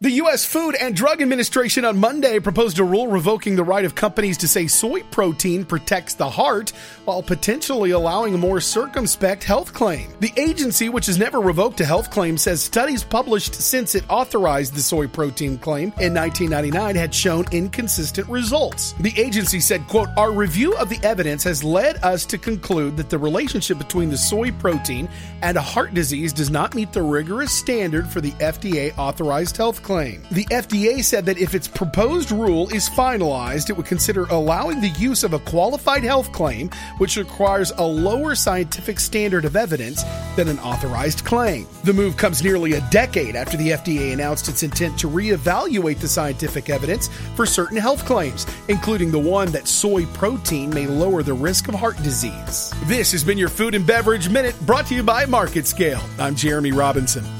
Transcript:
The U.S. Food and Drug Administration on Monday proposed a rule revoking the right of companies to say soy protein protects the heart while potentially allowing a more circumspect health claim. The agency, which has never revoked a health claim, says studies published since it authorized the soy protein claim in 1999 had shown inconsistent results. The agency said, quote, Our review of the evidence has led us to conclude that the relationship between the soy protein and heart disease does not meet the rigorous standard for the FDA authorized health claim. The FDA said that if its proposed rule is finalized, it would consider allowing the use of a qualified health claim, which requires a lower scientific standard of evidence than an authorized claim. The move comes nearly a decade after the FDA announced its intent to reevaluate the scientific evidence for certain health claims, including the one that soy protein may lower the risk of heart disease. This has been your Food and Beverage Minute brought to you by MarketScale. I'm Jeremy Robinson.